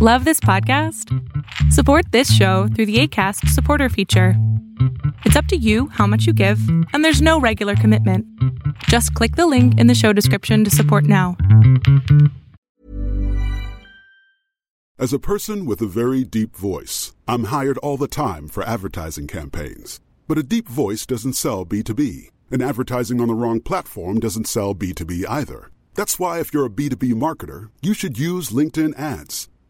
Love this podcast? Support this show through the ACAST supporter feature. It's up to you how much you give, and there's no regular commitment. Just click the link in the show description to support now. As a person with a very deep voice, I'm hired all the time for advertising campaigns. But a deep voice doesn't sell B2B, and advertising on the wrong platform doesn't sell B2B either. That's why, if you're a B2B marketer, you should use LinkedIn ads.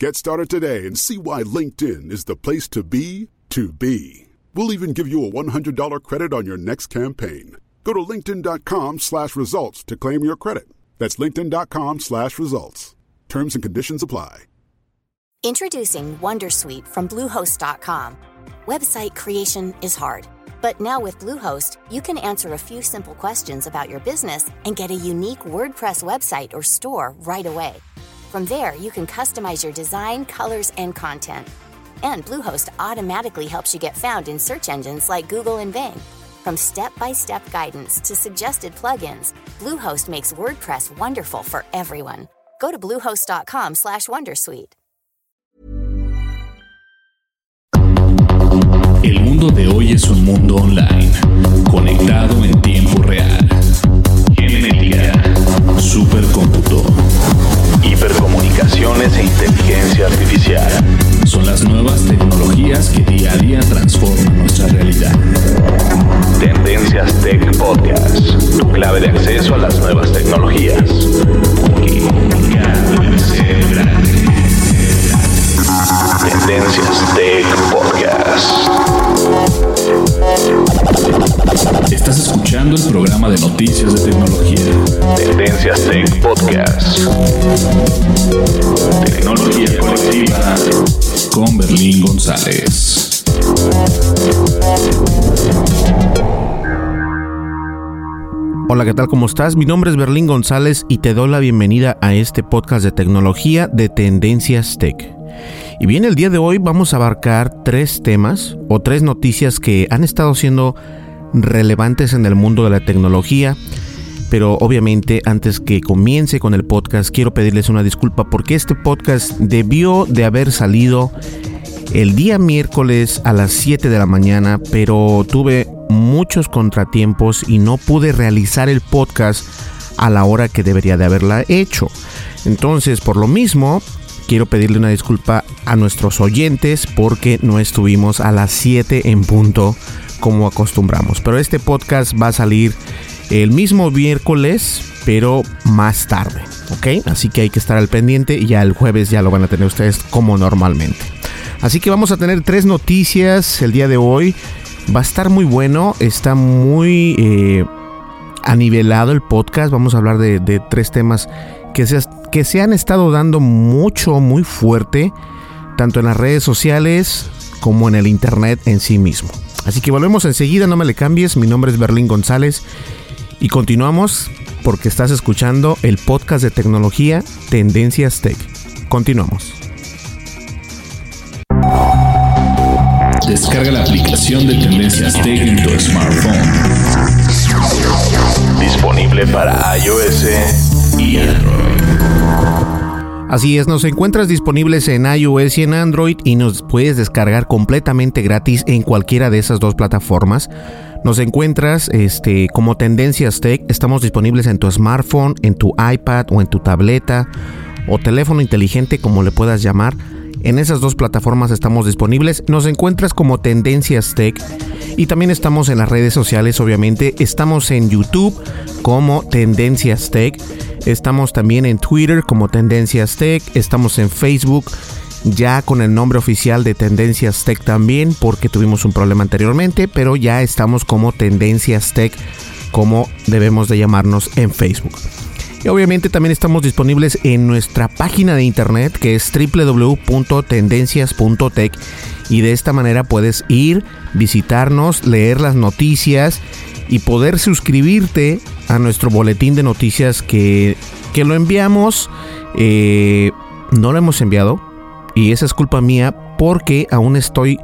Get started today and see why LinkedIn is the place to be to be. We'll even give you a $100 credit on your next campaign. Go to linkedin.com slash results to claim your credit. That's linkedin.com slash results. Terms and conditions apply. Introducing Wondersuite from Bluehost.com. Website creation is hard, but now with Bluehost, you can answer a few simple questions about your business and get a unique WordPress website or store right away. From there, you can customize your design, colors, and content. And Bluehost automatically helps you get found in search engines like Google and Bing. From step-by-step guidance to suggested plugins, Bluehost makes WordPress wonderful for everyone. Go to bluehost.com/wondersuite. El mundo de hoy es un mundo online, conectado en tiempo real. Genética, supercómputo, hipercomunicaciones e inteligencia artificial. Son las nuevas tecnologías que día a día transforman nuestra realidad. Tendencias Tech Podcast, tu clave de acceso a las nuevas tecnologías. Tendencias Tech Podcast. Estás escuchando el programa de noticias de tecnología. Tendencias Tech Podcast. Tecnología colectiva con Berlín González. Hola, ¿qué tal? ¿Cómo estás? Mi nombre es Berlín González y te doy la bienvenida a este podcast de tecnología de Tendencias Tech. Y bien, el día de hoy vamos a abarcar tres temas o tres noticias que han estado siendo relevantes en el mundo de la tecnología. Pero obviamente antes que comience con el podcast quiero pedirles una disculpa porque este podcast debió de haber salido el día miércoles a las 7 de la mañana, pero tuve muchos contratiempos y no pude realizar el podcast a la hora que debería de haberla hecho. Entonces, por lo mismo, quiero pedirle una disculpa a nuestros oyentes porque no estuvimos a las 7 en punto como acostumbramos. Pero este podcast va a salir el mismo miércoles, pero más tarde. ¿Ok? Así que hay que estar al pendiente y ya el jueves ya lo van a tener ustedes como normalmente. Así que vamos a tener tres noticias el día de hoy. Va a estar muy bueno, está muy eh, anivelado el podcast. Vamos a hablar de, tres temas que se, que se han estado dando mucho, muy fuerte, tanto en las redes sociales como en el internet en sí mismo. Así que volvemos enseguida, no me le cambies. Mi nombre es Berlín González y continuamos porque estás escuchando el podcast de tecnología Tendencias Tech. Continuamos. Descarga la aplicación de Tendencias Tech en tu smartphone. Disponible para iOS y Android. Así es, nos encuentras disponibles en iOS y en Android y nos puedes descargar completamente gratis en cualquiera de esas dos plataformas. Nos encuentras este, como Tendencias Tech, estamos disponibles en tu smartphone, en tu iPad o en tu tableta o teléfono inteligente como le puedas llamar. En esas dos plataformas estamos disponibles. Nos encuentras como Tendencias Tech y también estamos en las redes sociales, obviamente. Estamos en YouTube como Tendencias Tech. Estamos también en Twitter como Tendencias Tech. Estamos en Facebook ya con el nombre oficial de Tendencias Tech también porque tuvimos un problema anteriormente, pero ya estamos como Tendencias Tech como debemos de llamarnos en Facebook. Y obviamente también estamos disponibles en nuestra página de internet que es www.tendencias.tech y de esta manera puedes ir, visitarnos, leer las noticias y poder suscribirte a nuestro boletín de noticias que, que lo enviamos. Eh, no lo hemos enviado y esa es culpa mía porque aún estoy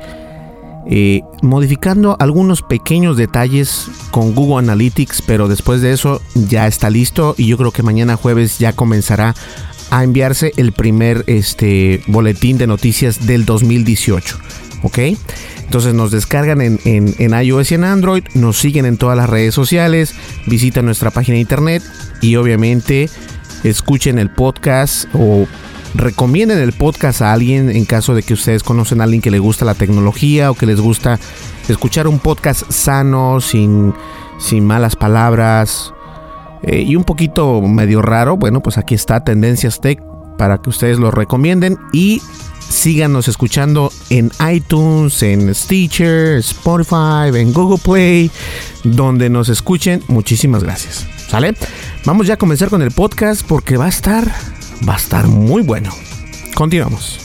eh, modificando algunos pequeños detalles con Google Analytics, pero después de eso ya está listo y yo creo que mañana jueves ya comenzará a enviarse el primer este, boletín de noticias del 2018. ¿Ok? Entonces nos descargan en, en, iOS y en Android, nos siguen en todas las redes sociales, visitan nuestra página de internet y obviamente escuchen el podcast o recomienden el podcast a alguien en caso de que ustedes conocen a alguien que le gusta la tecnología o que les gusta escuchar un podcast sano, sin, sin malas palabras eh, y un poquito medio raro. Bueno, pues aquí está Tendencias Tech para que ustedes lo recomienden y síganos escuchando en iTunes, en Stitcher, Spotify, en Google Play, donde nos escuchen. Muchísimas gracias. ¿Sale? Vamos ya a comenzar con el podcast porque va a estar va a estar muy bueno. Continuamos.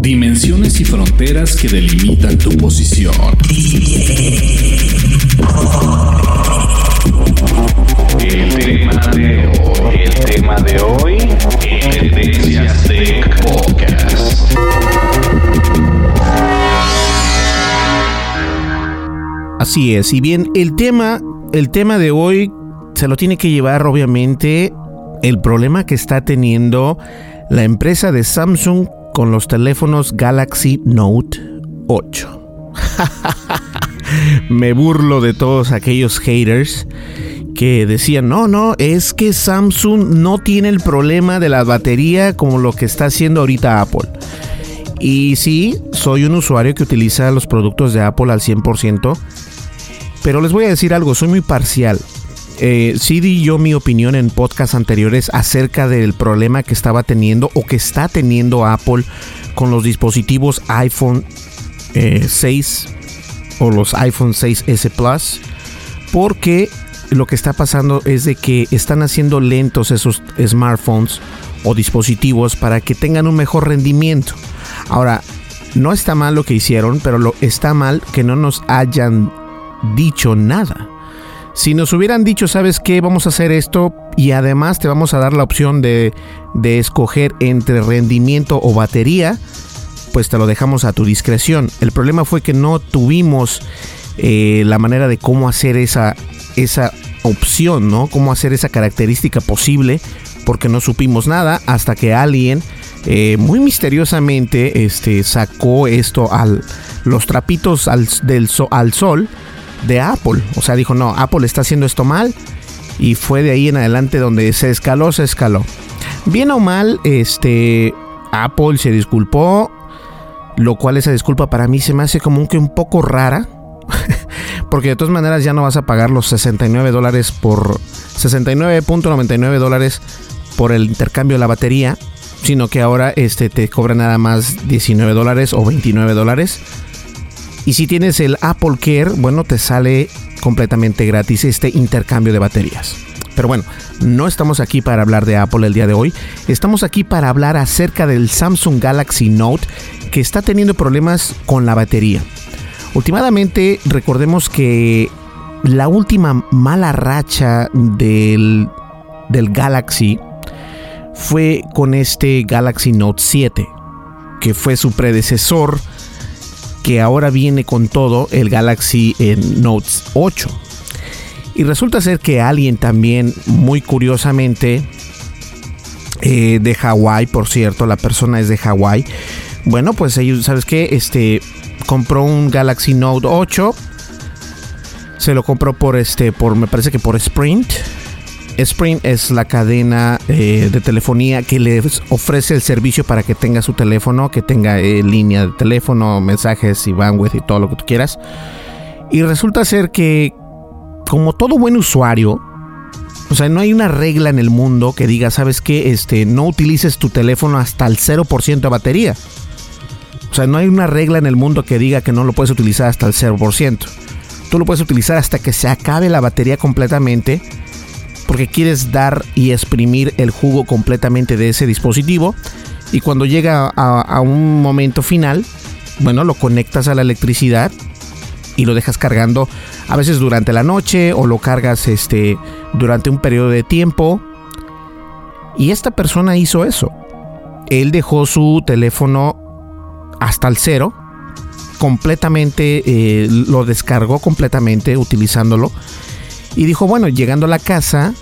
Dimensiones y fronteras que delimitan tu posición. El tema de hoy, el tema de hoy, Tendencias Tech Podcast. Así es, y bien, el tema, el tema de hoy se lo tiene que llevar obviamente el problema que está teniendo la empresa de Samsung con los teléfonos Galaxy Note 8. Me burlo de todos aquellos haters que decían, no, no, es que Samsung no tiene el problema de la batería como lo que está haciendo ahorita Apple. Y sí, soy un usuario que utiliza los productos de Apple al 100%, pero les voy a decir algo, soy muy parcial eh, sí di yo mi opinión en podcasts anteriores acerca del problema que estaba teniendo o que está teniendo Apple con los dispositivos iPhone 6 eh, o los iPhone 6S Plus. Porque lo que está pasando es de que están haciendo lentos esos smartphones o dispositivos para que tengan un mejor rendimiento. Ahora, no está mal lo que hicieron, pero lo está mal que no nos hayan dicho nada. Si nos hubieran dicho, ¿sabes qué? Vamos a hacer esto y además te vamos a dar la opción de, escoger entre rendimiento o batería, pues te lo dejamos a tu discreción. El problema fue que no tuvimos eh, la manera de cómo hacer esa, esa opción, ¿no? Cómo hacer esa característica posible, porque no supimos nada hasta que alguien eh, muy misteriosamente este, sacó esto al los trapitos al, del al sol de Apple. O sea, dijo, no, Apple está haciendo esto mal. Y fue de ahí en adelante donde se escaló, se escaló. Bien o mal, este, Apple se disculpó. Lo cual esa disculpa para mí se me hace como que un poco rara. Porque de todas maneras ya no vas a pagar los 69 dólares por 69.99 dólares por el intercambio de la batería. Sino que ahora este, te cobra nada más 19 dólares o 29 dólares y si tienes el Apple Care, bueno, te sale completamente gratis este intercambio de baterías. Pero bueno, no estamos aquí para hablar de Apple el día de hoy. Estamos aquí para hablar acerca del Samsung Galaxy Note que está teniendo problemas con la batería. Últimamente, recordemos que la última mala racha del, del Galaxy fue con este Galaxy Note 7, que fue su predecesor que ahora viene con todo el Galaxy eh, Note 8. Y resulta ser que alguien también, muy curiosamente, eh, de Hawái, por cierto, la persona es de Hawái. Bueno, pues ellos, ¿sabes qué? Este compró un Galaxy Note 8. Se lo compró por este, por me parece que por Sprint. Sprint es la cadena eh, de telefonía que les ofrece el servicio para que tenga su teléfono, que tenga eh, línea de teléfono, mensajes y bandwidth y todo lo que tú quieras. Y resulta ser que, como todo buen usuario, o sea, no hay una regla en el mundo que diga, ¿sabes qué? Este, no utilices tu teléfono hasta el 0% de batería. O sea, no hay una regla en el mundo que diga que no lo puedes utilizar hasta el 0%. tú lo puedes utilizar hasta que se acabe la batería completamente porque quieres dar y exprimir el jugo completamente de ese dispositivo y cuando llega a, un momento final, bueno, lo conectas a la electricidad y lo dejas cargando a veces durante la noche o lo cargas este durante un periodo de tiempo. Y esta persona hizo eso. Él dejó su teléfono hasta el cero, completamente, eh, lo descargó completamente utilizándolo y dijo, bueno, llegando a la casa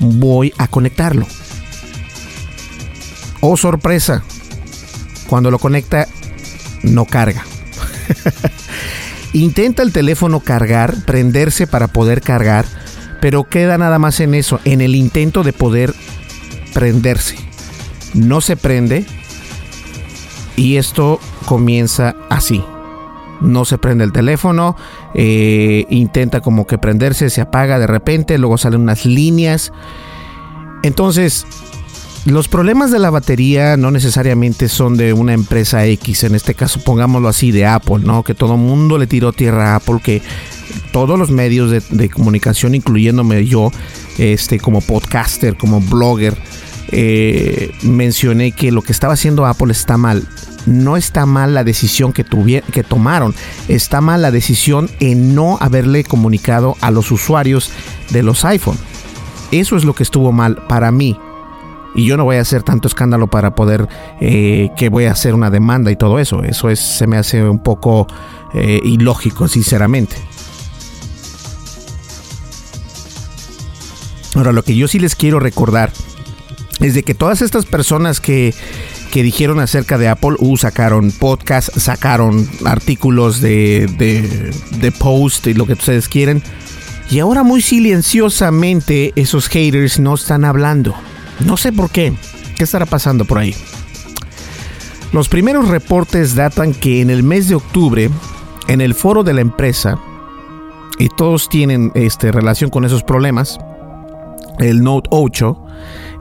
voy a conectarlo. Oh, sorpresa. Cuando lo conecta, no carga. Intenta el teléfono cargar, prenderse para poder cargar, pero queda nada más en eso, en el intento de poder prenderse. No se prende y esto comienza así. No se prende el teléfono, eh, intenta como que prenderse, se apaga de repente, luego salen unas líneas. Entonces, los problemas de la batería no necesariamente son de una empresa X, en este caso pongámoslo así, de Apple, ¿no? Que todo el mundo le tiró tierra a Apple, que todos los medios de, comunicación, incluyéndome yo, este, como podcaster, como blogger, eh, mencioné que lo que estaba haciendo Apple está mal. No está mal la decisión que, que tomaron, está mal la decisión en no haberle comunicado a los usuarios de los iPhone. Eso es lo que estuvo mal para mí, y yo no voy a hacer tanto escándalo para poder eh, que voy a hacer una demanda y todo eso. Eso es, se me hace un poco eh, ilógico, sinceramente. Ahora, lo que yo sí les quiero recordar es de que todas estas personas que, que dijeron acerca de Apple, uh, sacaron podcast, sacaron artículos de, de, post y lo que ustedes quieren. Y ahora muy silenciosamente esos haters no están hablando. No sé por qué. ¿Qué estará pasando por ahí? Los primeros reportes datan que en el mes de octubre, en el foro de la empresa, y todos tienen este, relación con esos problemas, el Note 8,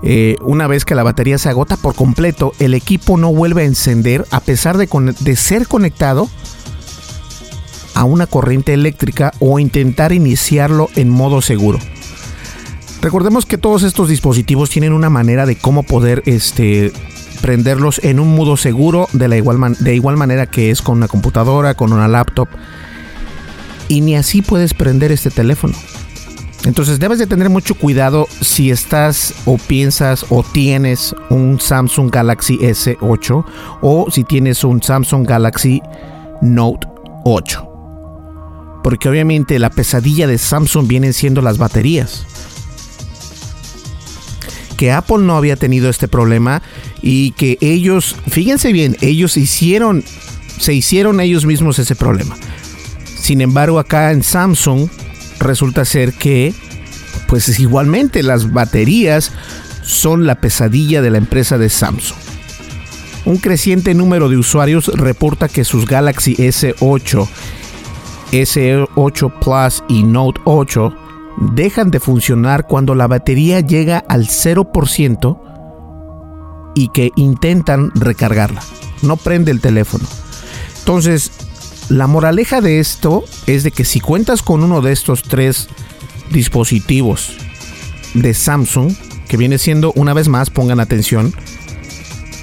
eh, una vez que la batería se agota por completo, el equipo no vuelve a encender a pesar de, de ser conectado a una corriente eléctrica o intentar iniciarlo en modo seguro. Recordemos que todos estos dispositivos tienen una manera de cómo poder este, prenderlos en un modo seguro de, la igual de igual manera que es con una computadora, con una laptop. Y ni así puedes prender este teléfono. Entonces debes de tener mucho cuidado si estás o piensas o tienes un Samsung Galaxy S8 o si tienes un Samsung Galaxy Note 8. Porque obviamente la pesadilla de Samsung vienen siendo las baterías que Apple no había tenido este problema y que ellos, fíjense bien, ellos hicieron, se hicieron ellos mismos ese problema. Sin embargo, acá en Samsung resulta ser que, pues igualmente las baterías son la pesadilla de la empresa de Samsung. Un creciente número de usuarios reporta que sus Galaxy S8, S8 Plus y Note 8 dejan de funcionar cuando la batería llega al 0% y que intentan recargarla. No prende el teléfono. Entonces, la moraleja de esto es de que si cuentas con uno de estos tres dispositivos de Samsung, que viene siendo, una vez más, pongan atención,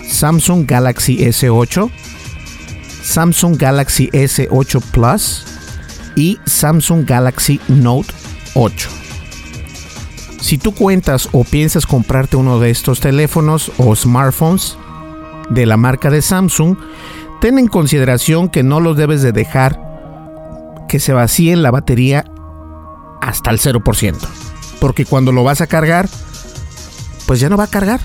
Samsung Galaxy S8, Samsung Galaxy S8 Plus y Samsung Galaxy Note 8. Si tú cuentas o piensas comprarte uno de estos teléfonos o smartphones de la marca de Samsung, ten en consideración que no los debes de dejar que se vacíe la batería hasta el 0%. Porque cuando lo vas a cargar, pues ya no va a cargar.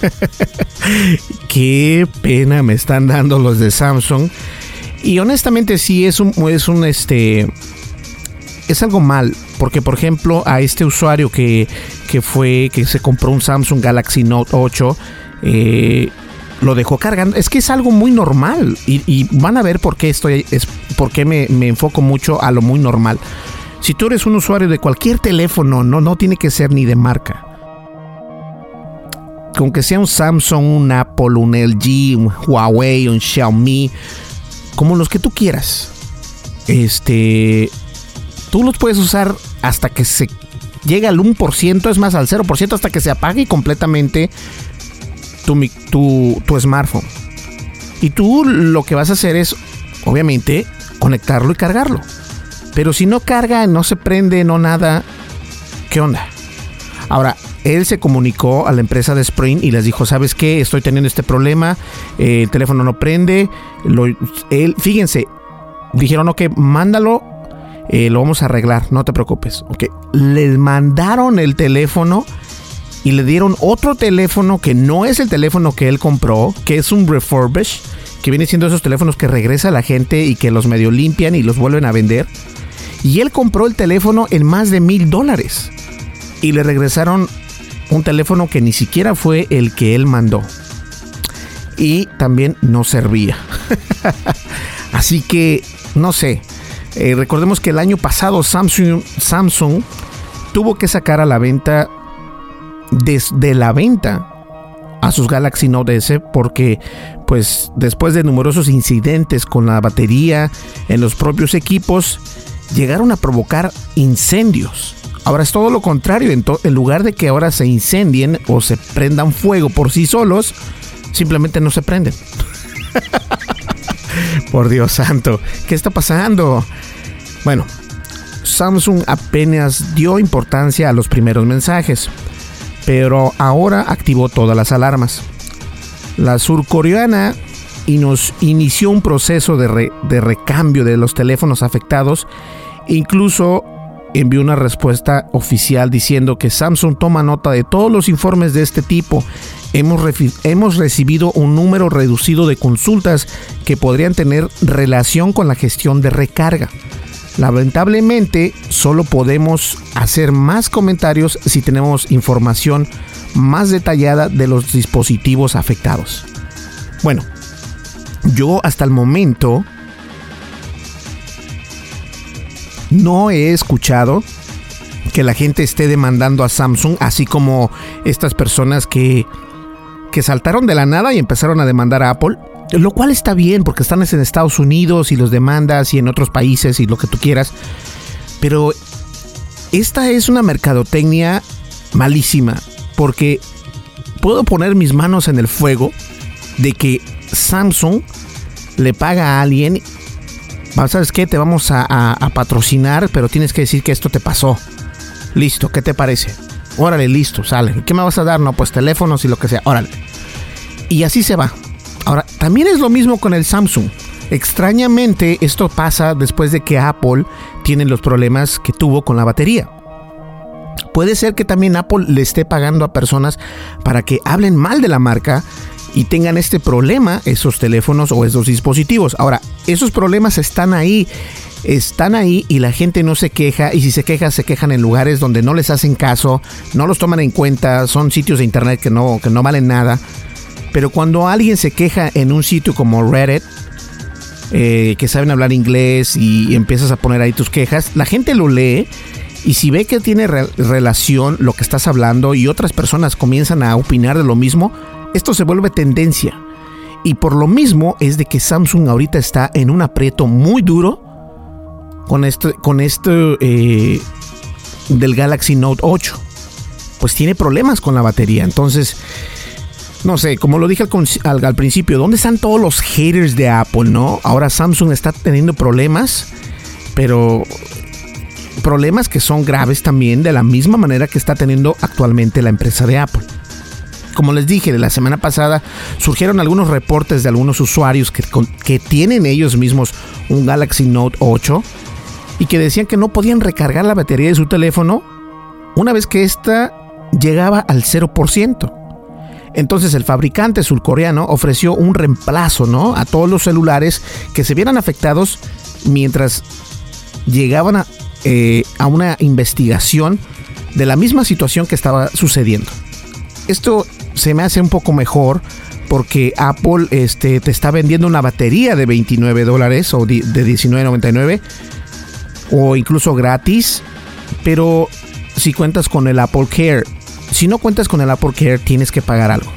Qué pena me están dando los de Samsung. Y honestamente sí es un, es un este es algo mal, porque por ejemplo a este usuario que, fue, que se compró un Samsung Galaxy Note 8, eh, lo dejó cargando. Es que es algo muy normal y, van a ver por qué estoy, es, por qué me, enfoco mucho a lo muy normal. Si tú eres un usuario de cualquier teléfono, no, no tiene que ser ni de marca. Con que sea un Samsung, un Apple, un LG, un Huawei, un Xiaomi, como los que tú quieras este, tú los puedes usar hasta que se llegue al 1%, es más, al 0%, hasta que se apague completamente tu, tu, tu smartphone. Y tú lo que vas a hacer es, obviamente, conectarlo y cargarlo. Pero si no carga, no se prende, no nada, ¿qué onda? Ahora, él se comunicó a la empresa de Sprint y les dijo, ¿sabes qué? Estoy teniendo este problema, eh, el teléfono no prende. él, fíjense, dijeron, ok, mándalo, eh, lo vamos a arreglar, no te preocupes. Ok, les mandaron el teléfono y le dieron otro teléfono que no es el teléfono que él compró, que es un refurbish, que viene siendo esos teléfonos que regresa la gente y que los medio limpian y los vuelven a vender. Y él compró el teléfono en más de mil dólares. Y le regresaron un teléfono que ni siquiera fue el que él mandó. Y también no servía. Así que, no sé. Eh, recordemos que el año pasado Samsung, Samsung tuvo que sacar a la venta desde la venta a sus Galaxy Note S porque pues después de numerosos incidentes con la batería en los propios equipos llegaron a provocar incendios. Ahora es todo lo contrario, en, en lugar de que ahora se incendien o se prendan fuego por sí solos, simplemente no se prenden. por Dios santo, ¿qué está pasando? Bueno, Samsung apenas dio importancia a los primeros mensajes, pero ahora activó todas las alarmas. La surcoreana y nos inició un proceso de, de recambio de los teléfonos afectados, incluso envió una respuesta oficial diciendo que Samsung toma nota de todos los informes de este tipo. Hemos, hemos, recibido un número reducido de consultas que podrían tener relación con la gestión de recarga. Lamentablemente, solo podemos hacer más comentarios si tenemos información más detallada de los dispositivos afectados. Bueno, yo hasta el momento no he escuchado que la gente esté demandando a Samsung, así como estas personas que, que saltaron de la nada y empezaron a demandar a Apple. Lo cual está bien porque están en Estados Unidos y los demandas y en otros países y lo que tú quieras. Pero esta es una mercadotecnia malísima porque puedo poner mis manos en el fuego de que Samsung le paga a alguien, ¿sabes qué? Te vamos a, a, patrocinar, pero tienes que decir que esto te pasó. Listo, ¿qué te parece? Órale, listo, sale. ¿Qué me vas a dar? No, pues teléfonos y lo que sea. Órale. Y así se va. Ahora, también es lo mismo con el Samsung. Extrañamente, esto pasa después de que Apple tiene los problemas que tuvo con la batería. Puede ser que también Apple le esté pagando a personas para que hablen mal de la marca y tengan este problema esos teléfonos o esos dispositivos. Ahora, esos problemas están ahí, están ahí y la gente no se queja y si se queja se quejan en lugares donde no les hacen caso, no los toman en cuenta, son sitios de internet que no, que no valen nada. Pero cuando alguien se queja en un sitio como Reddit, eh, que saben hablar inglés y empiezas a poner ahí tus quejas, la gente lo lee y si ve que tiene relación lo que estás hablando y otras personas comienzan a opinar de lo mismo, esto se vuelve tendencia. Y por lo mismo es de que Samsung ahorita está en un aprieto muy duro con esto, con esto eh, del Galaxy Note 8. Pues tiene problemas con la batería. Entonces, no sé, como lo dije al, principio, ¿dónde están todos los haters de Apple, no? Ahora Samsung está teniendo problemas, pero problemas que son graves también de la misma manera que está teniendo actualmente la empresa de Apple. Como les dije, de la semana pasada surgieron algunos reportes de algunos usuarios que, que tienen ellos mismos un Galaxy Note 8 y que decían que no podían recargar la batería de su teléfono una vez que ésta llegaba al 0%. Entonces el fabricante surcoreano ofreció un reemplazo ¿no? a todos los celulares que se vieran afectados mientras llegaban a, eh, a una investigación de la misma situación que estaba sucediendo. Esto se me hace un poco mejor porque Apple este, te está vendiendo una batería de 29 dólares o de 19.99 o incluso gratis, pero si cuentas con el Apple Care si no cuentas con el Apple Care, tienes que pagar algo.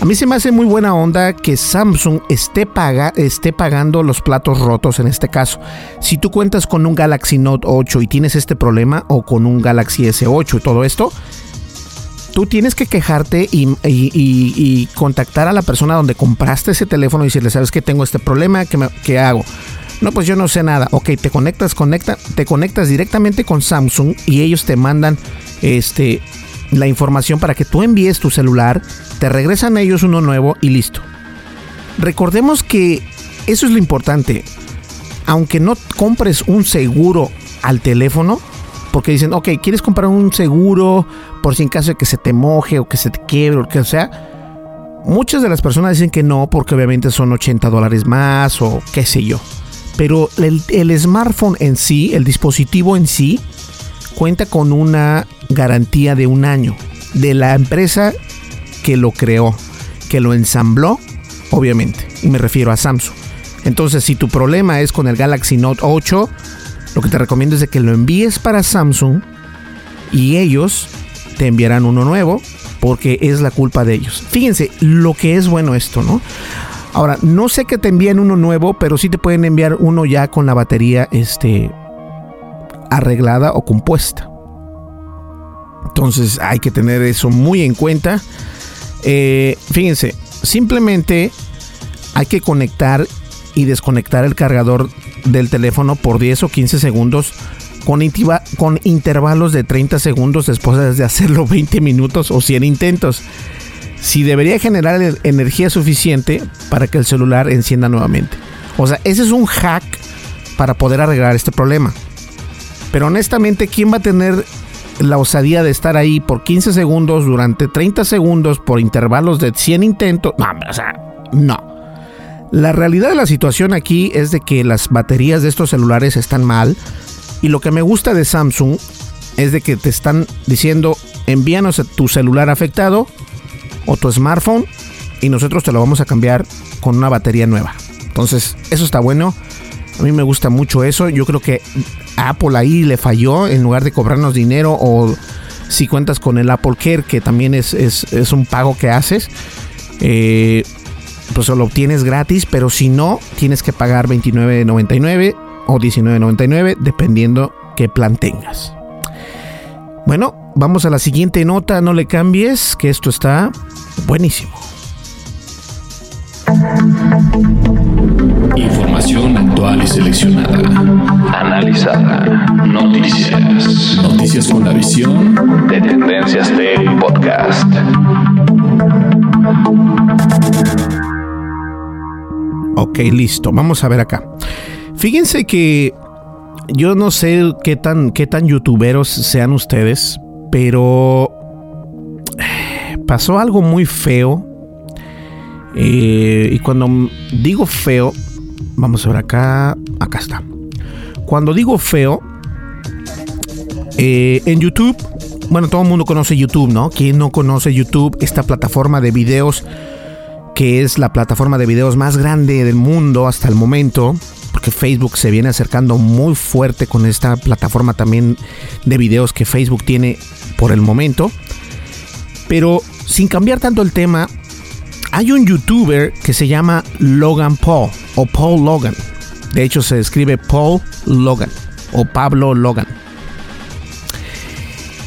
A mí se me hace muy buena onda que Samsung esté, paga, esté pagando los platos rotos en este caso. Si tú cuentas con un Galaxy Note 8 y tienes este problema, o con un Galaxy S8 y todo esto, tú tienes que quejarte y, contactar a la persona donde compraste ese teléfono y decirle, sabes que tengo este problema, ¿qué, ¿qué, hago? No, pues yo no sé nada. Ok, te conectas, conecta, te conectas directamente con Samsung y ellos te mandan este la información para que tú envíes tu celular, te regresan a ellos uno nuevo y listo. Recordemos que eso es lo importante. Aunque no compres un seguro al teléfono, porque dicen, ok, ¿quieres comprar un seguro por si en caso de que se te moje o que se te quiebre o que sea? Muchas de las personas dicen que no, porque obviamente son 80 dólares más o qué sé yo. Pero el, el smartphone en sí, el dispositivo en sí, cuenta con una garantía de un año de la empresa que lo creó, que lo ensambló, obviamente. Y me refiero a Samsung. Entonces, si tu problema es con el Galaxy Note 8, lo que te recomiendo es que lo envíes para Samsung y ellos te enviarán uno nuevo porque es la culpa de ellos. Fíjense lo que es bueno esto, ¿no? Ahora, no sé que te envíen uno nuevo, pero sí te pueden enviar uno ya con la batería este, arreglada o compuesta. Entonces hay que tener eso muy en cuenta. Eh, fíjense, simplemente hay que conectar y desconectar el cargador del teléfono por 10 o 15 segundos con, con intervalos de 30 segundos después de hacerlo 20 minutos o 100 intentos. Si debería generar energía suficiente para que el celular encienda nuevamente. O sea, ese es un hack para poder arreglar este problema. Pero honestamente, ¿quién va a tener la osadía de estar ahí por 15 segundos durante 30 segundos por intervalos de 100 intentos? No, o sea, no. La realidad de la situación aquí es de que las baterías de estos celulares están mal y lo que me gusta de Samsung es de que te están diciendo envíanos tu celular afectado o tu smartphone y nosotros te lo vamos a cambiar con una batería nueva. Entonces, eso está bueno. A mí me gusta mucho eso. Yo creo que Apple ahí le falló en lugar de cobrarnos dinero o si cuentas con el Apple Care, que también es, es, un pago que haces, eh, pues lo obtienes gratis, pero si no, tienes que pagar $29.99 o $19.99, dependiendo qué plan tengas. Bueno, vamos a la siguiente nota, no le cambies, que esto está buenísimo. Información actual y seleccionada. Analizada. Noticias. Noticias con la visión de Tendencias Tech Podcast. Ok, listo. Vamos a ver acá. Fíjense que yo no sé qué tan, qué tan youtuberos sean ustedes, pero pasó algo muy feo eh, y cuando digo feo, vamos a ver acá, acá está. Cuando digo feo, eh, en YouTube, bueno, todo el mundo conoce YouTube, ¿no? ¿Quién no conoce YouTube? Esta plataforma de videos, que es la plataforma de videos más grande del mundo hasta el momento, porque Facebook se viene acercando muy fuerte con esta plataforma también de videos que Facebook tiene por el momento. Pero sin cambiar tanto el tema, hay un youtuber que se llama Logan Paul o Paul Logan. De hecho se escribe Paul Logan o Pablo Logan.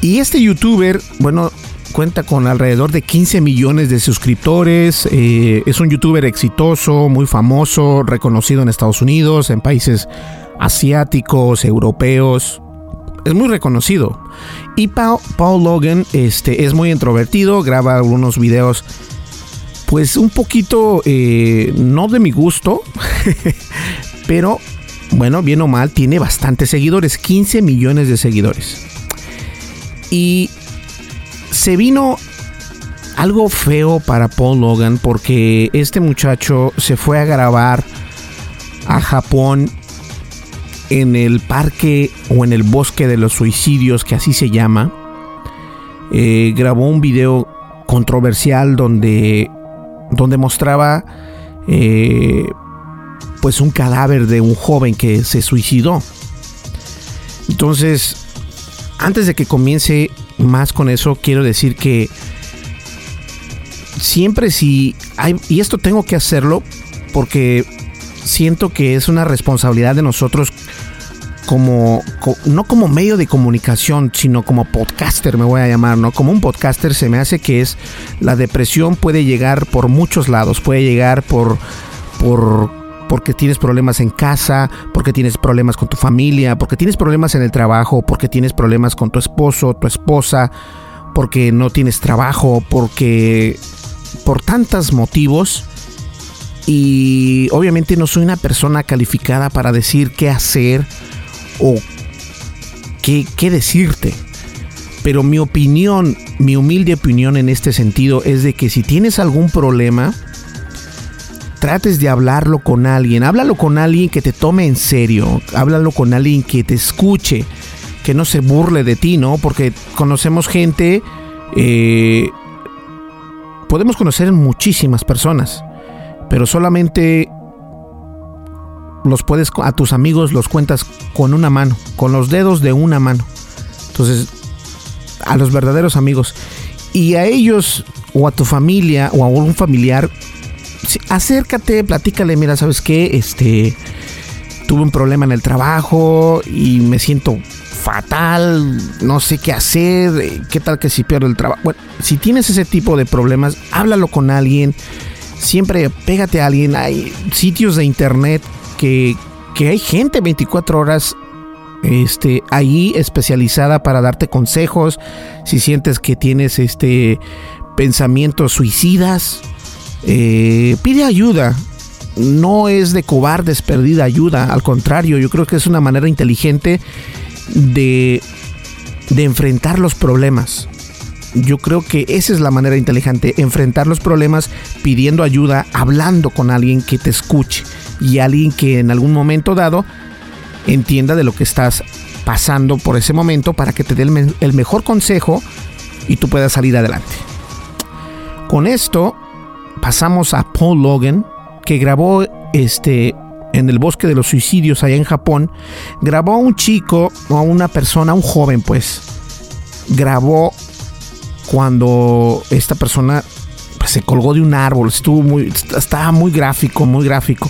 Y este youtuber, bueno, cuenta con alrededor de 15 millones de suscriptores. Eh, es un youtuber exitoso, muy famoso, reconocido en Estados Unidos, en países asiáticos, europeos. Es muy reconocido. Y Paul, Paul Logan este, es muy introvertido, graba algunos videos pues un poquito eh, no de mi gusto, pero bueno, bien o mal, tiene bastantes seguidores, 15 millones de seguidores. Y se vino algo feo para Paul Logan porque este muchacho se fue a grabar a Japón en el parque o en el bosque de los suicidios, que así se llama. Eh, grabó un video controversial donde donde mostraba eh, pues un cadáver de un joven que se suicidó. Entonces, antes de que comience más con eso, quiero decir que siempre si hay, y esto tengo que hacerlo porque siento que es una responsabilidad de nosotros como, no como medio de comunicación, sino como podcaster me voy a llamar, ¿no? Como un podcaster se me hace que es, la depresión puede llegar por muchos lados, puede llegar por, por, porque tienes problemas en casa, porque tienes problemas con tu familia, porque tienes problemas en el trabajo, porque tienes problemas con tu esposo, tu esposa, porque no tienes trabajo, porque por tantos motivos y obviamente no soy una persona calificada para decir qué hacer o qué, qué decirte. Pero mi opinión, mi humilde opinión en este sentido es de que si tienes algún problema, trates de hablarlo con alguien. Háblalo con alguien que te tome en serio. Háblalo con alguien que te escuche. Que no se burle de ti, ¿no? Porque conocemos gente. Eh, podemos conocer muchísimas personas pero solamente los puedes a tus amigos los cuentas con una mano, con los dedos de una mano. Entonces, a los verdaderos amigos y a ellos o a tu familia o a un familiar acércate, platícale, mira, ¿sabes qué? Este tuve un problema en el trabajo y me siento fatal, no sé qué hacer, qué tal que si pierdo el trabajo. Bueno, si tienes ese tipo de problemas, háblalo con alguien siempre pégate a alguien. Hay sitios de internet que, hay gente 24 horas este, ahí especializada para darte consejos. Si sientes que tienes este, pensamientos suicidas, eh, pide ayuda. No es de cobardes perdida ayuda, al contrario, yo creo que es una manera inteligente de, de enfrentar los problemas. Yo creo que esa es la manera inteligente, enfrentar los problemas pidiendo ayuda, hablando con alguien que te escuche y alguien que en algún momento dado entienda de lo que estás pasando por ese momento para que te dé el, mejor consejo y tú puedas salir adelante. Con esto pasamos a Paul Logan, que grabó este en el bosque de los suicidios allá en Japón, grabó a un chico o a una persona, un joven pues, grabó cuando esta persona pues, se colgó de un árbol, estuvo muy, estaba muy gráfico, muy gráfico.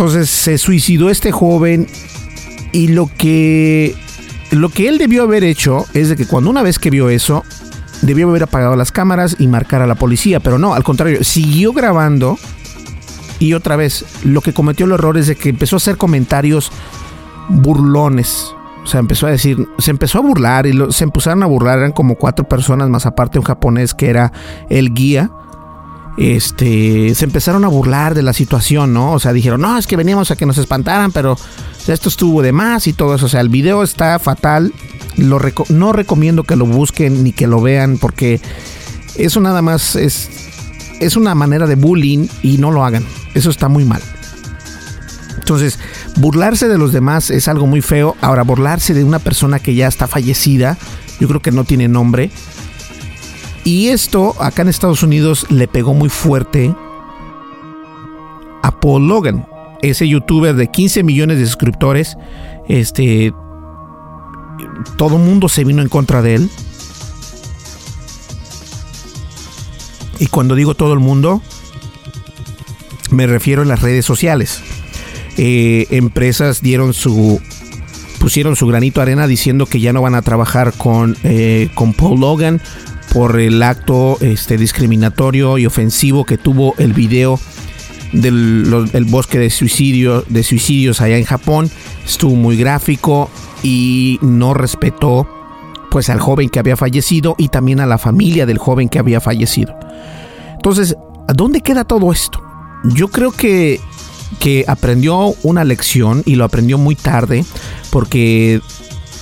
Entonces se suicidó este joven y lo que lo que él debió haber hecho es de que cuando una vez que vio eso, debió haber apagado las cámaras y marcar a la policía, pero no, al contrario, siguió grabando y otra vez lo que cometió el error es de que empezó a hacer comentarios burlones o sea, empezó a decir, se empezó a burlar y se empezaron a burlar, eran como cuatro personas más aparte un japonés que era el guía. Este, se empezaron a burlar de la situación, ¿no? O sea, dijeron, no, es que veníamos a que nos espantaran, pero esto estuvo de más y todo eso. O sea, el video está fatal. No recomiendo que lo busquen ni que lo vean porque eso nada más es, es una manera de bullying y no lo hagan. Eso está muy mal. Entonces, burlarse de los demás es algo muy feo. Ahora, burlarse de una persona que ya está fallecida, yo creo que no tiene nombre. Y esto acá en Estados Unidos le pegó muy fuerte a Paul Logan, ese youtuber de 15 millones de suscriptores. Este, todo el mundo se vino en contra de él. Y cuando digo todo el mundo, me refiero a las redes sociales. Eh, empresas dieron su pusieron su granito de arena diciendo que ya no van a trabajar con, eh, con Paul Logan por el acto este, discriminatorio y ofensivo que tuvo el video del bosque de, suicidio, de suicidios allá en Japón. Estuvo muy gráfico y no respetó pues al joven que había fallecido y también a la familia del joven que había fallecido. Entonces, ¿a dónde queda todo esto? Yo creo que que aprendió una lección y lo aprendió muy tarde porque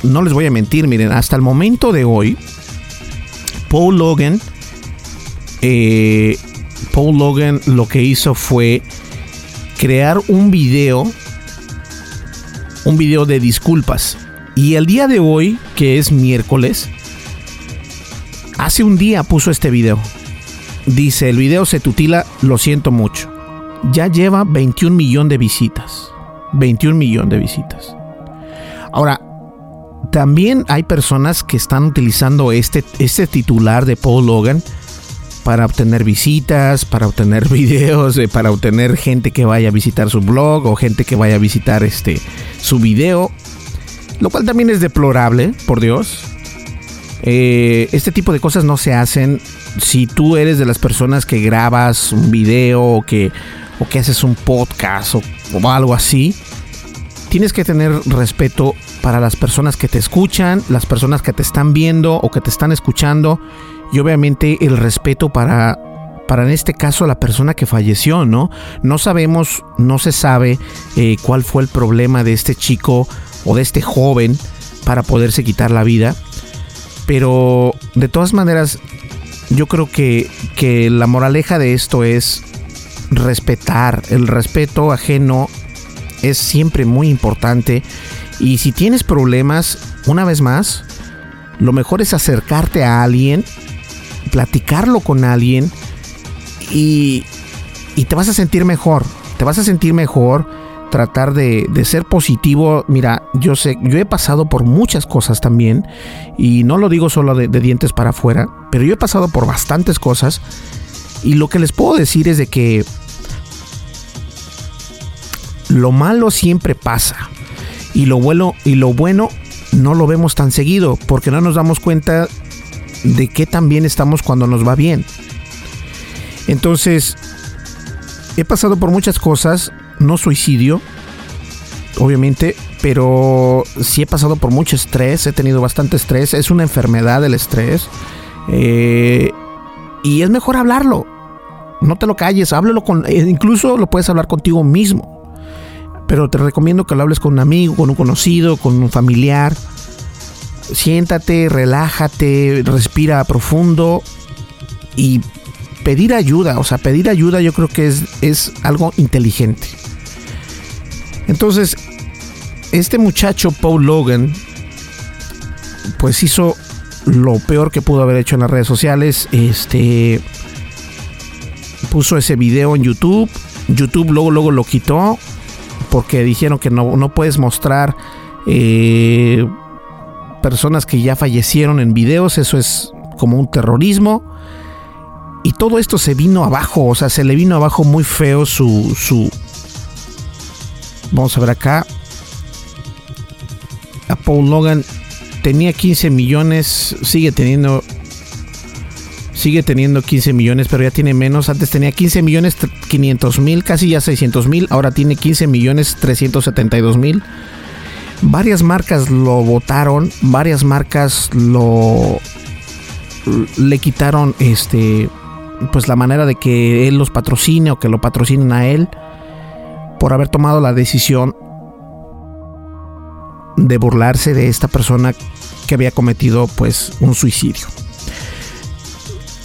no les voy a mentir, miren, hasta el momento de hoy, Paul Logan, eh, Paul Logan lo que hizo fue crear un video, un video de disculpas. Y el día de hoy, que es miércoles, hace un día puso este video. Dice, el video se tutila, lo siento mucho ya lleva 21 millones de visitas. 21 millones de visitas. Ahora, también hay personas que están utilizando este, este titular de Paul Logan para obtener visitas, para obtener videos, eh, para obtener gente que vaya a visitar su blog o gente que vaya a visitar este su video, lo cual también es deplorable, por Dios. Eh, este tipo de cosas no se hacen si tú eres de las personas que grabas un video o que, o que haces un podcast o, o algo así. Tienes que tener respeto para las personas que te escuchan, las personas que te están viendo o que te están escuchando y obviamente el respeto para para en este caso la persona que falleció, ¿no? No sabemos, no se sabe eh, cuál fue el problema de este chico o de este joven para poderse quitar la vida. Pero de todas maneras, yo creo que, que la moraleja de esto es respetar. El respeto ajeno es siempre muy importante. Y si tienes problemas, una vez más, lo mejor es acercarte a alguien platicarlo con alguien y, y te vas a sentir mejor. Te vas a sentir mejor tratar de, de, ser positivo. Mira, yo sé, yo he pasado por muchas cosas también, y no lo digo solo de, de, dientes para afuera, pero yo he pasado por bastantes cosas, y lo que les puedo decir es de que lo malo siempre pasa, y lo bueno, y lo bueno no lo vemos tan seguido, porque no nos damos cuenta de qué tan bien estamos cuando nos va bien. Entonces, he pasado por muchas cosas, no suicidio, obviamente, pero sí he pasado por mucho estrés, he tenido bastante estrés, es una enfermedad el estrés. Eh, y es mejor hablarlo. No te lo calles, háblalo con. Eh, incluso lo puedes hablar contigo mismo. Pero te recomiendo que lo hables con un amigo, con un conocido, con un familiar siéntate, relájate, respira profundo y pedir ayuda. O sea, pedir ayuda yo creo que es, es algo inteligente. Entonces, este muchacho Paul Logan, pues hizo lo peor que pudo haber hecho en las redes sociales. Este puso ese video en YouTube. YouTube luego, luego lo quitó porque dijeron que no, no puedes mostrar eh, personas que ya fallecieron en videos, eso es como un terrorismo. Y todo esto se vino abajo, o sea, se le vino abajo muy feo su... su vamos a ver acá. A Paul Logan tenía 15 millones, sigue teniendo... Sigue teniendo 15 millones, pero ya tiene menos. Antes tenía 15 millones 500 mil, casi ya 600 mil. Ahora tiene 15 millones 372 mil varias marcas lo votaron, varias marcas lo le quitaron este pues la manera de que él los patrocine o que lo patrocinen a él por haber tomado la decisión de burlarse de esta persona que había cometido pues un suicidio.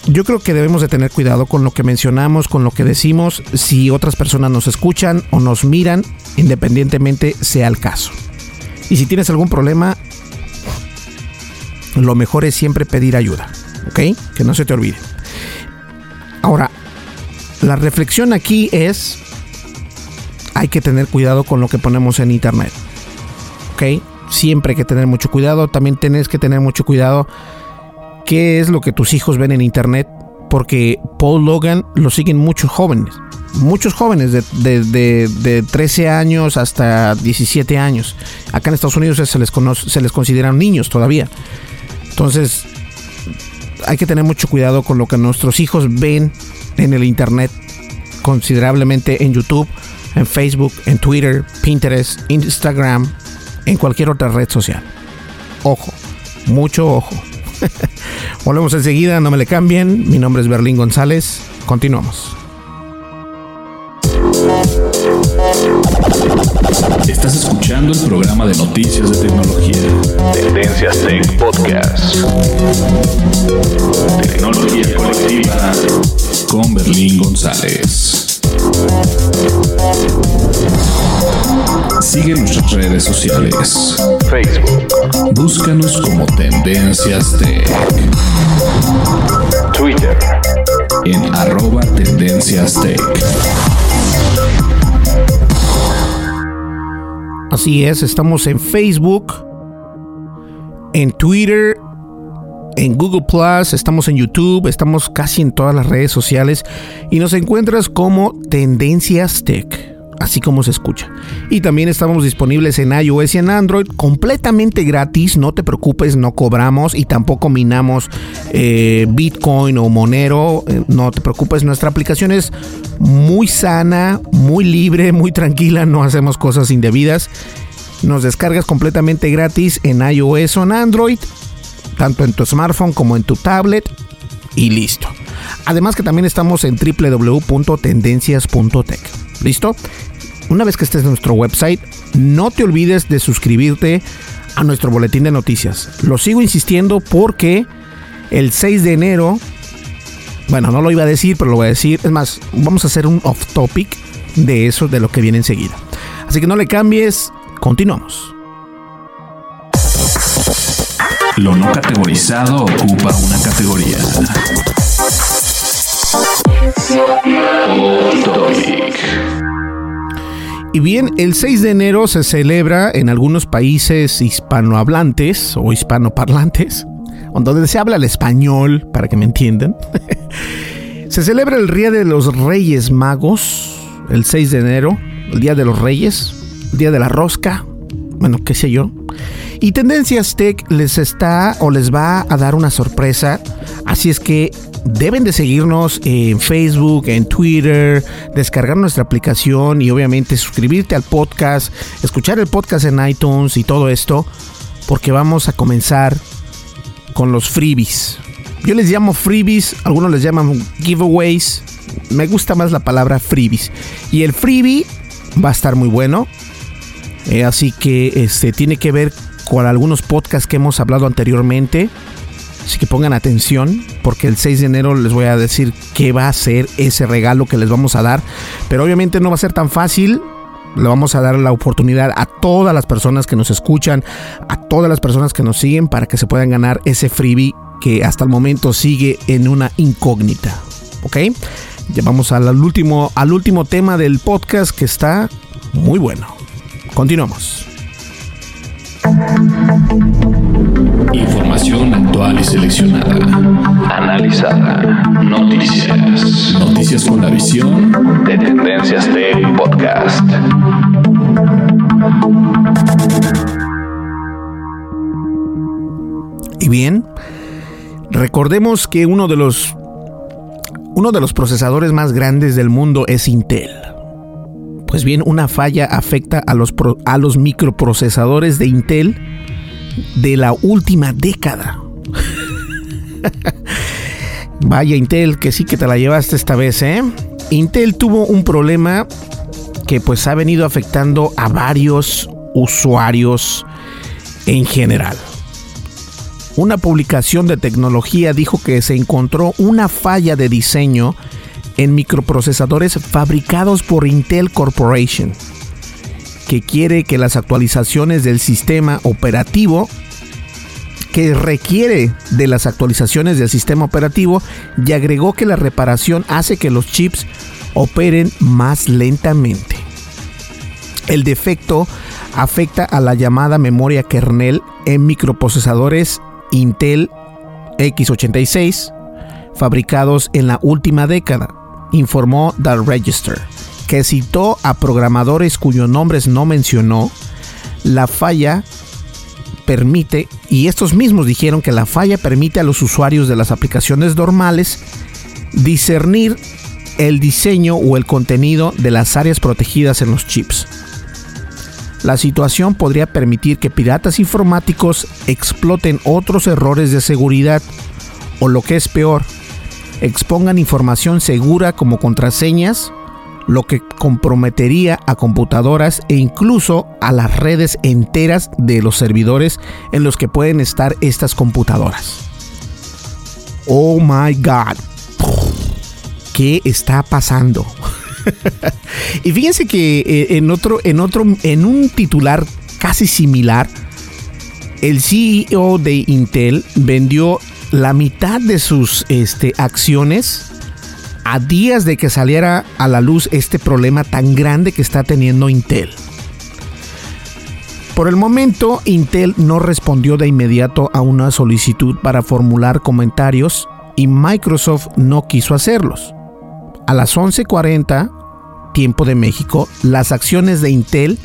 Yo creo que debemos de tener cuidado con lo que mencionamos, con lo que decimos, si otras personas nos escuchan o nos miran, independientemente sea el caso. Y si tienes algún problema, lo mejor es siempre pedir ayuda, ¿ok? Que no se te olvide. Ahora, la reflexión aquí es, hay que tener cuidado con lo que ponemos en internet, ¿ok? Siempre hay que tener mucho cuidado, también tienes que tener mucho cuidado qué es lo que tus hijos ven en internet, porque Paul Logan lo siguen muchos jóvenes muchos jóvenes de, de, de, 13 años hasta 17 años. Acá en Estados Unidos se les, conoce, se les consideran niños todavía. Entonces, hay que tener mucho cuidado con lo que nuestros hijos ven en el Internet, considerablemente en YouTube, en Facebook, en Twitter, Pinterest, Instagram, en cualquier otra red social. Ojo, mucho ojo. Volvemos enseguida, no me le cambien. Mi nombre es Berlín González. Continuamos. Estás escuchando el programa de noticias de tecnología. Tendencias Tech Podcast. Tecnología colectiva con Berlín González. Sigue nuestras redes sociales. Facebook. Búscanos como Tendencias Tech. Twitter. En arroba Tendencias Tech. Así es, estamos en Facebook, en Twitter en Google Plus, estamos en YouTube, estamos casi en todas las redes sociales y nos encuentras como Tendencias Tech así como se escucha. Y también estamos disponibles en iOS y en Android completamente gratis, no te preocupes, no cobramos y tampoco minamos eh, Bitcoin o Monero, eh, no te preocupes, nuestra aplicación es muy sana, muy libre, muy tranquila, no hacemos cosas indebidas. Nos descargas completamente gratis en iOS o en Android, tanto en tu smartphone como en tu tablet y listo. Además que también estamos en www.tendencias.tech. ¿Listo? Una vez que estés en nuestro website, no te olvides de suscribirte a nuestro boletín de noticias. Lo sigo insistiendo porque el 6 de enero, bueno, no lo iba a decir, pero lo voy a decir. Es más, vamos a hacer un off topic de eso, de lo que viene enseguida. Así que no le cambies, continuamos. Lo no categorizado ocupa una categoría. Y bien, el 6 de enero se celebra en algunos países hispanohablantes o hispanoparlantes, donde se habla el español, para que me entiendan. se celebra el Día de los Reyes Magos, el 6 de enero, el Día de los Reyes, el Día de la Rosca, bueno, qué sé yo. Y Tendencias Tech les está o les va a dar una sorpresa, así es que deben de seguirnos en Facebook, en Twitter, descargar nuestra aplicación y obviamente suscribirte al podcast, escuchar el podcast en iTunes y todo esto, porque vamos a comenzar con los freebies. Yo les llamo freebies, algunos les llaman giveaways. Me gusta más la palabra freebies. Y el freebie va a estar muy bueno. Eh, así que este tiene que ver con algunos podcasts que hemos hablado anteriormente. Así que pongan atención porque el 6 de enero les voy a decir qué va a ser ese regalo que les vamos a dar. Pero obviamente no va a ser tan fácil. Le vamos a dar la oportunidad a todas las personas que nos escuchan, a todas las personas que nos siguen para que se puedan ganar ese freebie que hasta el momento sigue en una incógnita. ¿Ok? Ya vamos al último, al último tema del podcast que está muy bueno. Continuamos. Información actual y seleccionada. Analizada. Noticias. Noticias con la visión de Tendencias Tech Podcast. Y bien, recordemos que uno de los uno de los procesadores más grandes del mundo es Intel. Pues bien, una falla afecta a los, a los microprocesadores de Intel de la última década. Vaya Intel, que sí que te la llevaste esta vez, ¿eh? Intel tuvo un problema que pues ha venido afectando a varios usuarios en general. Una publicación de tecnología dijo que se encontró una falla de diseño en microprocesadores fabricados por Intel Corporation que quiere que las actualizaciones del sistema operativo que requiere de las actualizaciones del sistema operativo y agregó que la reparación hace que los chips operen más lentamente. El defecto afecta a la llamada memoria kernel en microprocesadores Intel x86 fabricados en la última década, informó The Register que citó a programadores cuyos nombres no mencionó, la falla permite, y estos mismos dijeron que la falla permite a los usuarios de las aplicaciones normales discernir el diseño o el contenido de las áreas protegidas en los chips. La situación podría permitir que piratas informáticos exploten otros errores de seguridad o lo que es peor, expongan información segura como contraseñas lo que comprometería a computadoras e incluso a las redes enteras de los servidores en los que pueden estar estas computadoras. Oh my god. ¿Qué está pasando? y fíjense que eh, en otro en otro en un titular casi similar el CEO de Intel vendió la mitad de sus este, acciones a días de que saliera a la luz este problema tan grande que está teniendo Intel. Por el momento, Intel no respondió de inmediato a una solicitud para formular comentarios y Microsoft no quiso hacerlos. A las 11:40, tiempo de México, las acciones de Intel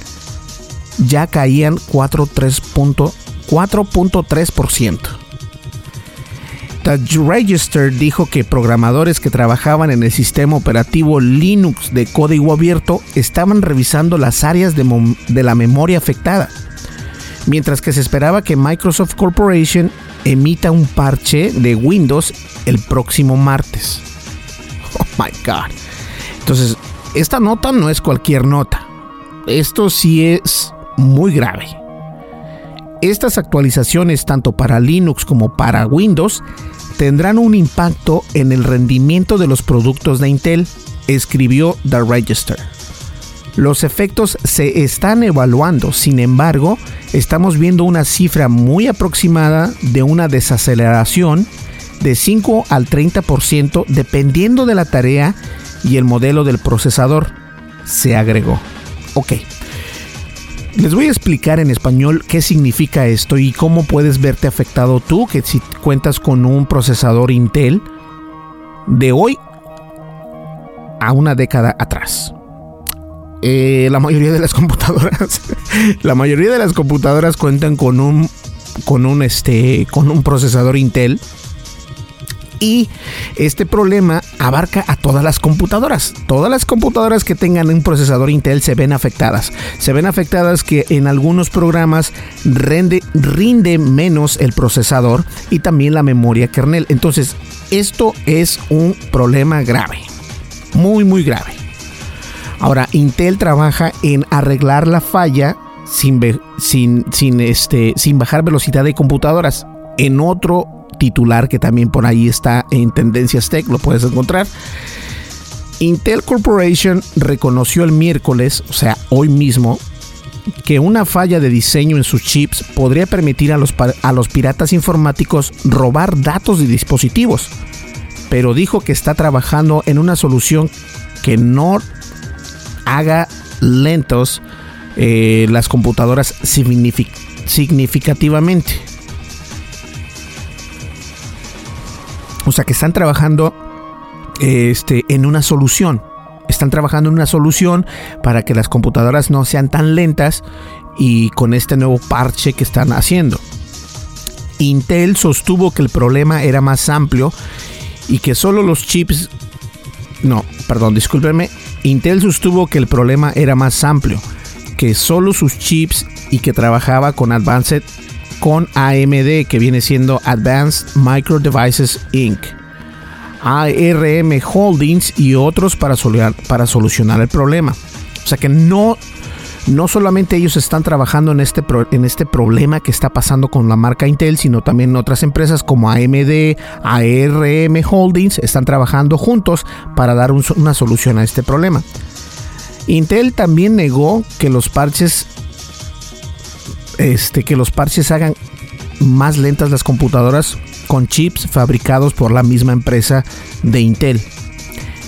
ya caían 4.3%. The Register dijo que programadores que trabajaban en el sistema operativo Linux de código abierto estaban revisando las áreas de, de, la memoria afectada, mientras que se esperaba que Microsoft Corporation emita un parche de Windows el próximo martes. Oh my God. Entonces, esta nota no es cualquier nota. Esto sí es muy grave. Estas actualizaciones, tanto para Linux como para Windows, tendrán un impacto en el rendimiento de los productos de Intel, escribió The Register. Los efectos se están evaluando, sin embargo, estamos viendo una cifra muy aproximada de una desaceleración de 5 al 30% dependiendo de la tarea y el modelo del procesador, se agregó. Ok. Les voy a explicar en español qué significa esto y cómo puedes verte afectado tú que si cuentas con un procesador Intel de hoy a una década atrás. Eh, la mayoría de las computadoras, la mayoría de las computadoras cuentan con un con un este con un procesador Intel y este problema abarca a todas las computadoras. Todas las computadoras que tengan un procesador Intel se ven afectadas. Se ven afectadas que en algunos programas rinde, menos el procesador y también la memoria kernel. Entonces, esto es un problema grave. Muy, muy grave. Ahora, Intel trabaja en arreglar la falla sin, sin, sin, este, sin bajar velocidad de computadoras. En otro titular que también por ahí está en Tendencias Tech, lo puedes encontrar. Intel Corporation reconoció el miércoles, o sea, hoy mismo, que una falla de diseño en sus chips podría permitir a los, a los piratas informáticos robar datos de dispositivos, pero dijo que está trabajando en una solución que no haga lentos eh, las computadoras significativamente. O sea que están trabajando este, en una solución. Están trabajando en una solución para que las computadoras no sean tan lentas y con este nuevo parche que están haciendo. Intel sostuvo que el problema era más amplio y que solo los chips... No, perdón, discúlpenme. Intel sostuvo que el problema era más amplio, que solo sus chips y que trabajaba con Advanced con AMD, que viene siendo Advanced Micro Devices Inc. ARM Holdings y otros para, solucionar el problema. O sea que no, no solamente ellos están trabajando en este, en este problema que está pasando con la marca Intel, sino también otras empresas como AMD, ARM Holdings están trabajando juntos para dar una solución a este problema. Intel también negó que los parches este, que los parches hagan más lentas las computadoras con chips fabricados por la misma empresa de Intel.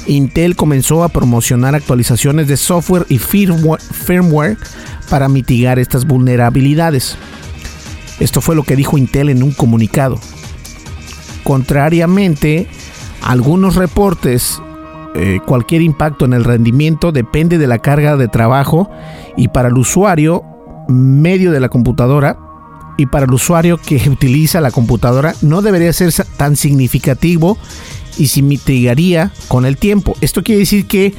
Intel comenzó a promocionar actualizaciones de software y firmware para mitigar estas vulnerabilidades. Esto fue lo que dijo Intel en un comunicado. Contrariamente, algunos reportes, eh, cualquier impacto en el rendimiento depende de la carga de trabajo y para el usuario medio de la computadora y para el usuario que utiliza la computadora no debería ser tan significativo y se mitigaría con el tiempo. Esto quiere decir que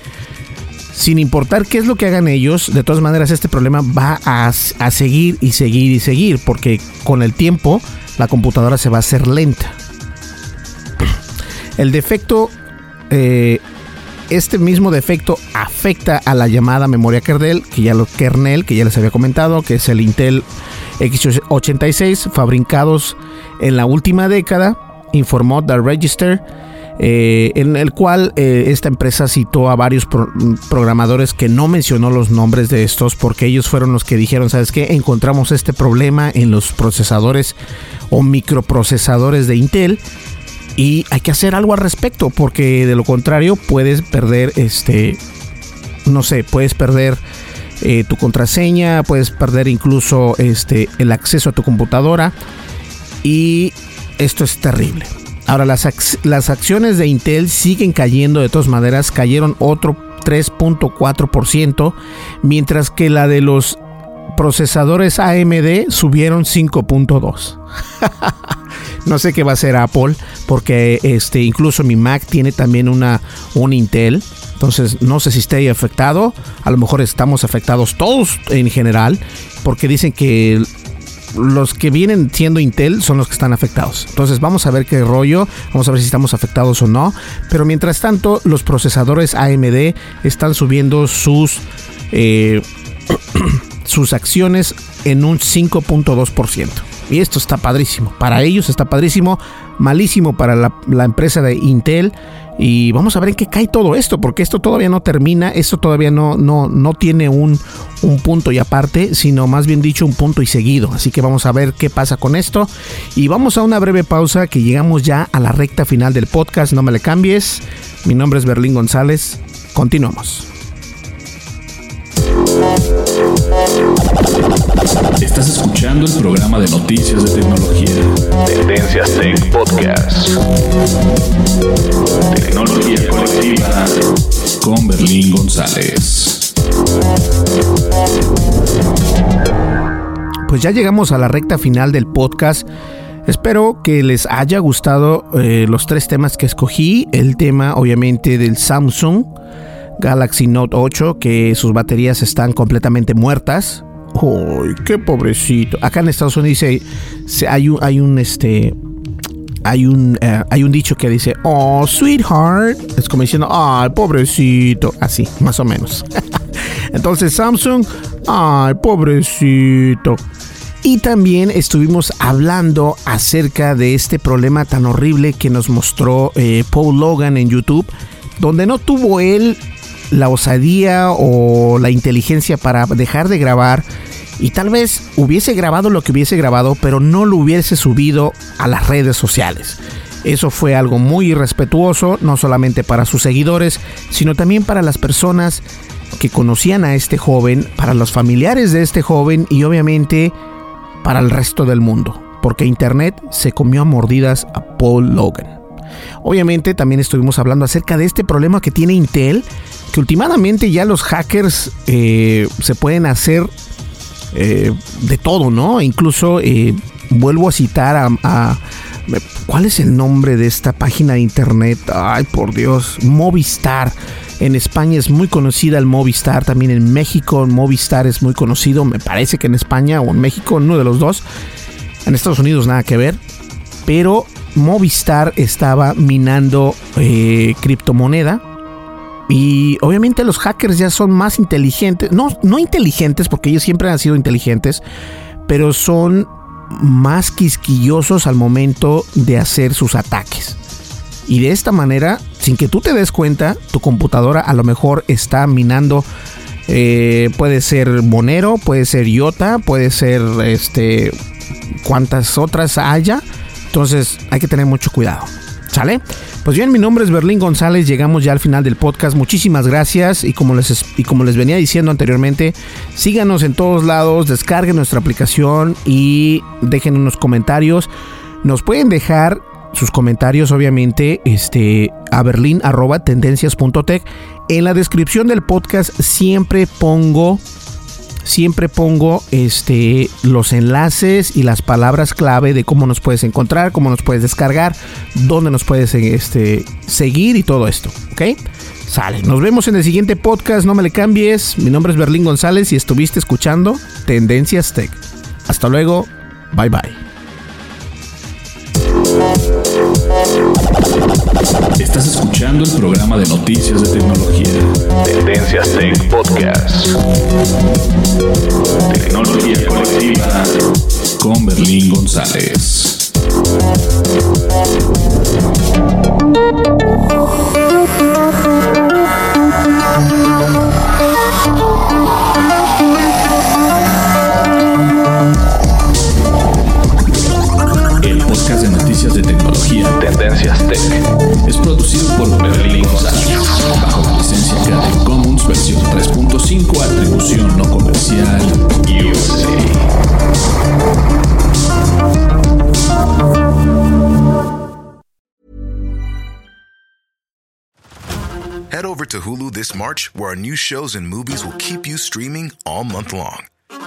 sin importar qué es lo que hagan ellos, de todas maneras este problema va a, seguir y seguir y seguir, porque con el tiempo la computadora se va a hacer lenta. El defecto eh, este mismo defecto afecta a la llamada memoria kernel, que ya lo kernel, que ya les había comentado, que es el Intel x86 fabricados en la última década, informó The Register, eh, en el cual eh, esta empresa citó a varios programadores que no mencionó los nombres de estos porque ellos fueron los que dijeron, ¿sabes qué? Encontramos este problema en los procesadores o microprocesadores de Intel y hay que hacer algo al respecto porque de lo contrario puedes perder este no sé puedes perder eh, tu contraseña, puedes perder incluso este, el acceso a tu computadora y esto es terrible. Ahora las, las acciones de Intel siguen cayendo de todas maneras, cayeron otro 3.4%, mientras que la de los procesadores AMD subieron 5.2. no sé qué va a hacer Apple, porque este, incluso mi Mac tiene también una, un Intel. Entonces no sé si esté afectado. A lo mejor estamos afectados todos en general. Porque dicen que los que vienen siendo Intel son los que están afectados. Entonces vamos a ver qué rollo, vamos a ver si estamos afectados o no. Pero mientras tanto, los procesadores AMD están subiendo sus, eh, sus acciones en un 5.2%. Y esto está padrísimo. Para ellos está padrísimo. Malísimo para la, la empresa de Intel y vamos a ver en qué cae todo esto, porque esto todavía no termina, esto todavía no, no, no tiene un, un punto y aparte, sino más bien dicho un punto y seguido. Así que vamos a ver qué pasa con esto. Y vamos a una breve pausa que llegamos ya a la recta final del podcast. No me le cambies. Mi nombre es Berlín González. Continuamos. Estás escuchando el programa de noticias de tecnología. Tendencias Tech Podcast. Tecnología colectiva con Berlín González. Pues ya llegamos a la recta final del podcast. Espero que les haya gustado eh, los tres temas que escogí. El tema obviamente del Samsung Galaxy Note 8, que sus baterías están completamente muertas. ¡Ay, qué pobrecito! Acá en Estados Unidos dice, hay un, hay un este, hay un, eh, hay un dicho que dice, oh, sweetheart. Es como diciendo, ay, pobrecito. Así, más o menos. Entonces Samsung, ay, pobrecito. Y también estuvimos hablando acerca de este problema tan horrible que nos mostró eh, Paul Logan en YouTube, donde no tuvo él la osadía o la inteligencia para dejar de grabar y tal vez hubiese grabado lo que hubiese grabado, pero no lo hubiese subido a las redes sociales. Eso fue algo muy irrespetuoso, no solamente para sus seguidores, sino también para las personas que conocían a este joven, para los familiares de este joven y obviamente para el resto del mundo, porque Internet se comió a mordidas a Paul Logan. Obviamente también estuvimos hablando acerca de este problema que tiene Intel, que últimamente ya los hackers eh, se pueden hacer eh, de todo, ¿no? Incluso eh, vuelvo a citar a, ¿Cuál es el nombre de esta página de internet? Ay, por Dios, Movistar. En España es muy conocida el Movistar, también en México Movistar es muy conocido, me parece que en España o en México, uno de los dos. En Estados Unidos nada que ver, pero Movistar estaba minando criptomoneda. Y obviamente los hackers ya son más inteligentes, no, no inteligentes porque ellos siempre han sido inteligentes, pero son más quisquillosos al momento de hacer sus ataques. Y de esta manera, sin que tú te des cuenta, tu computadora a lo mejor está minando. Eh, puede ser Monero, puede ser IOTA, puede ser este. cuantas otras haya entonces hay que tener mucho cuidado. ¿Sale? Pues bien, mi nombre es Berlín González, llegamos ya al final del podcast. Muchísimas gracias y como les, y como les venía diciendo anteriormente, síganos en todos lados, descarguen nuestra aplicación y dejen unos comentarios. Nos pueden dejar sus comentarios, obviamente, este, a berlin.tendencias.tech. En la descripción del podcast siempre pongo siempre pongo este, los enlaces y las palabras clave de cómo nos puedes encontrar, cómo nos puedes descargar, dónde nos puedes este, seguir y todo esto. ¿Ok? Sale. Nos vemos en el siguiente podcast. No me le cambies. Mi nombre es Berlín González y estuviste escuchando Tendencias Tech. Hasta luego. Bye bye. Estás escuchando el programa de noticias de tecnología. Tendencias Tech Podcast. Tecnología colectiva con Berlín González. De tecnología. Tendencias Tech. Es producido por Berlín González. Bajo la licencia Creative Commons versión 3.5 atribución no comercial USA. Head over to Hulu this March, where our new shows and movies will keep you streaming all month long.